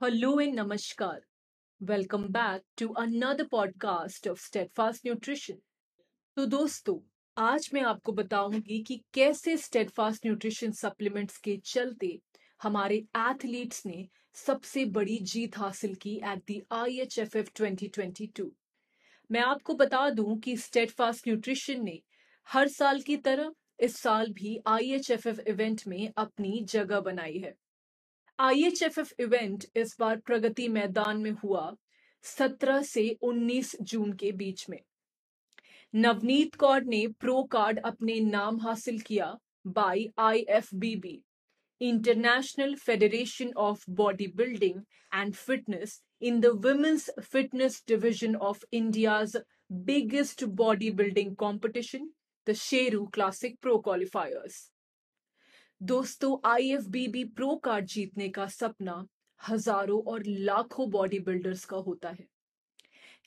Hello and namaskar. Welcome back to another podcast of Steadfast Nutrition. तो दोस्तों, आज मैं आपको बताऊँगी कि कैसे स्टेडफास्ट न्यूट्रिशन सप्लीमेंट्स के चलते हमारे एथलीट्स ने सबसे बड़ी जीत हासिल की at the I H F F twenty twenty two मैं आपको बता दूँ कि स्टेडफास्ट न्यूट्रिशन ने हर साल की तरह इस साल भी I H F F event में अपनी जगह बनाई है आईएचएफएफ इवेंट इस बार प्रगति मैदान में हुआ 17 से 19 जून के बीच में। नवनीत कौर ने प्रो कार्ड अपने नाम हासिल किया by IFBB international federation of body building and fitness in the women's fitness division of India's biggest body building competition the Sheru classic pro qualifiers दोस्तों आईएफबीबी प्रो कार्ड जीतने का सपना हज़ारों और लाखों बॉडी बिल्डर्स का होता है।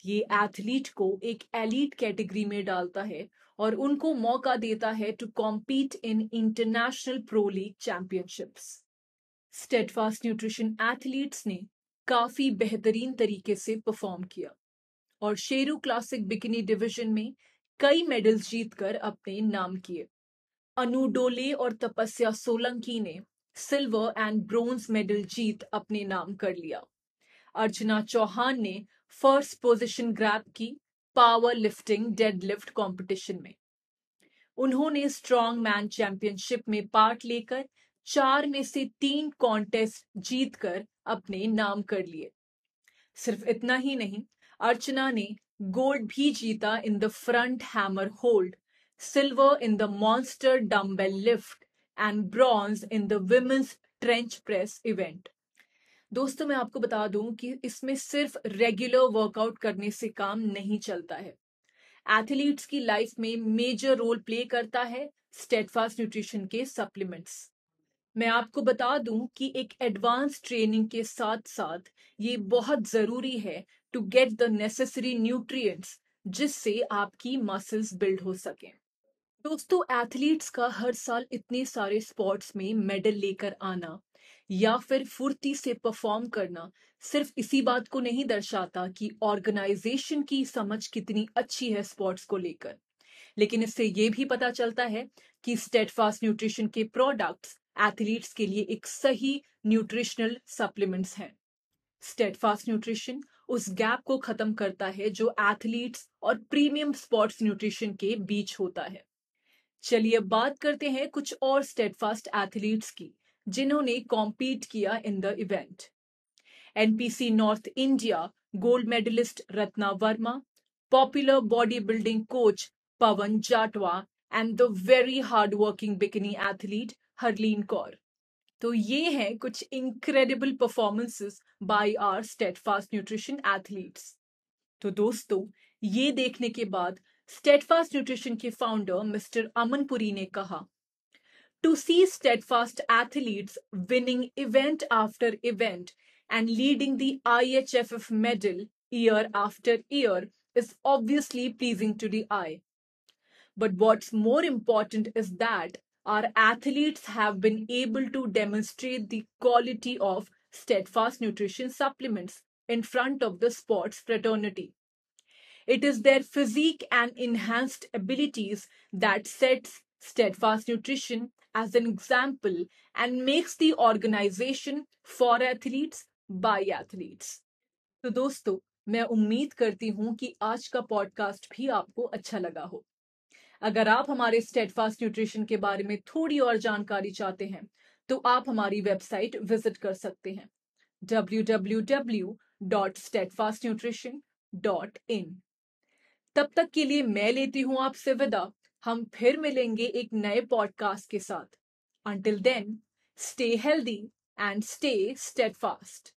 ये एथलीट को एक एलीट कैटेगरी में डालता है और उनको मौका देता है to compete in international pro league championships Steadfast Nutrition athletes ने काफ़ी बेहतरीन तरीके से परफॉर्म किया और शेरू क्लासिक बिकिनी डिवीज़न में कई मेडल्स जीतकर अपने नाम किए। अनु डोले और तपस्या सोलंकी ने सिल्वर एंड ब्रोंज मेडल जीत अपने नाम कर लिया। अर्चना चौहान ने फ़र्स्ट पोजीशन ग्रैब की power lifting deadlift competition में। उन्होंने स्ट्रॉन्ग मैन चैंपियनशिप में पार्ट लेकर चार में से तीन कॉन्टेस्ट जीतकर अपने नाम कर लिए। सिर्फ़ इतना ही नहीं, अर्चना ने गोल्ड भी जीता in the front hammer hold silver in the monster dumbbell lift and bronze in the women's trench press event. दोस्तों, मैं आपको बता दूँ कि इसमें सिर्फ़ रेगुलर वर्कआउट करने से काम नहीं चलता है। एथलीट्स की लाइफ में मेजर रोल प्ले करता है स्टेटफास्ट न्यूट्रिशन के सप्लीमेंट्स मैं आपको बता दूँ कि एक एडवांस ट्रेनिंग के साथ साथ ये बहुत ज़रूरी है to get the necessary nutrients जिससे आपकी मसल्स बिल्ड हो सकें। दोस्तों, एथलीट्स का हर साल इतने सारे स्पोर्ट्स में मेडल लेकर आना या फिर फुर्ती से परफॉर्म करना सिर्फ़ इसी बात को नहीं दर्शाता कि ऑर्गेनाइजेशन की समझ कितनी अच्छी है स्पोर्ट्स को लेकर। लेकिन इससे ये भी पता चलता है कि स्टेटफास्ट न्यूट्रिशन के प्रोडक्ट्स एथलीट्स के लिए एक सही न्यूट्रिशनल सप्लीमेंट्स हैं। स्टेटफास्ट न्यूट्रिशन उस गैप को खत्म करता है जो एथलीट्स और प्रीमियम स्पोर्ट्स न्यूट्रिशन के बीच होता है। चलिए अब बात करते हैं कुछ और स्टेडफास्ट एथलीट्स की, जिन्होंने कॉम्पीट किया in the event NPC North India gold medalist Ratna Verma popular body building coach Pawan Jatwa and the very hard working bikini athlete Harleen Kaur. तो ये हैं कुछ incredible performances by our Steadfast Nutrition athletes तो दोस्तों, ये देखने के बाद स्टेटफास्ट न्यूट्रिशन के फाउंडर मिस्टर अमनपुरी ने कहा to see Steadfast athletes winning event after event and leading the IHFF medal year after year is obviously pleasing to the eye. But what's more important is that our athletes have been able to demonstrate the quality of steadfast nutrition supplements in front of the sports fraternity. It is their physique and enhanced abilities that sets Steadfast Nutrition as an example and makes the organization for athletes by athletes. तो दोस्तों मैं उम्मीद करती हूँ कि आज का podcast भी आपको अच्छा लगा हो अगर आप हमारे स्टेडफास्ट न्यूट्रिशन के बारे में थोड़ी और जानकारी चाहते हैं तो आप हमारी वेबसाइट विज़िट कर सकते हैं www.steadfastnutrition.in तब तक के लिए मैं लेती हूँ आपसे विदा। हम फिर मिलेंगे एक नए पॉडकास्ट के साथ। Until then stay healthy and stay steadfast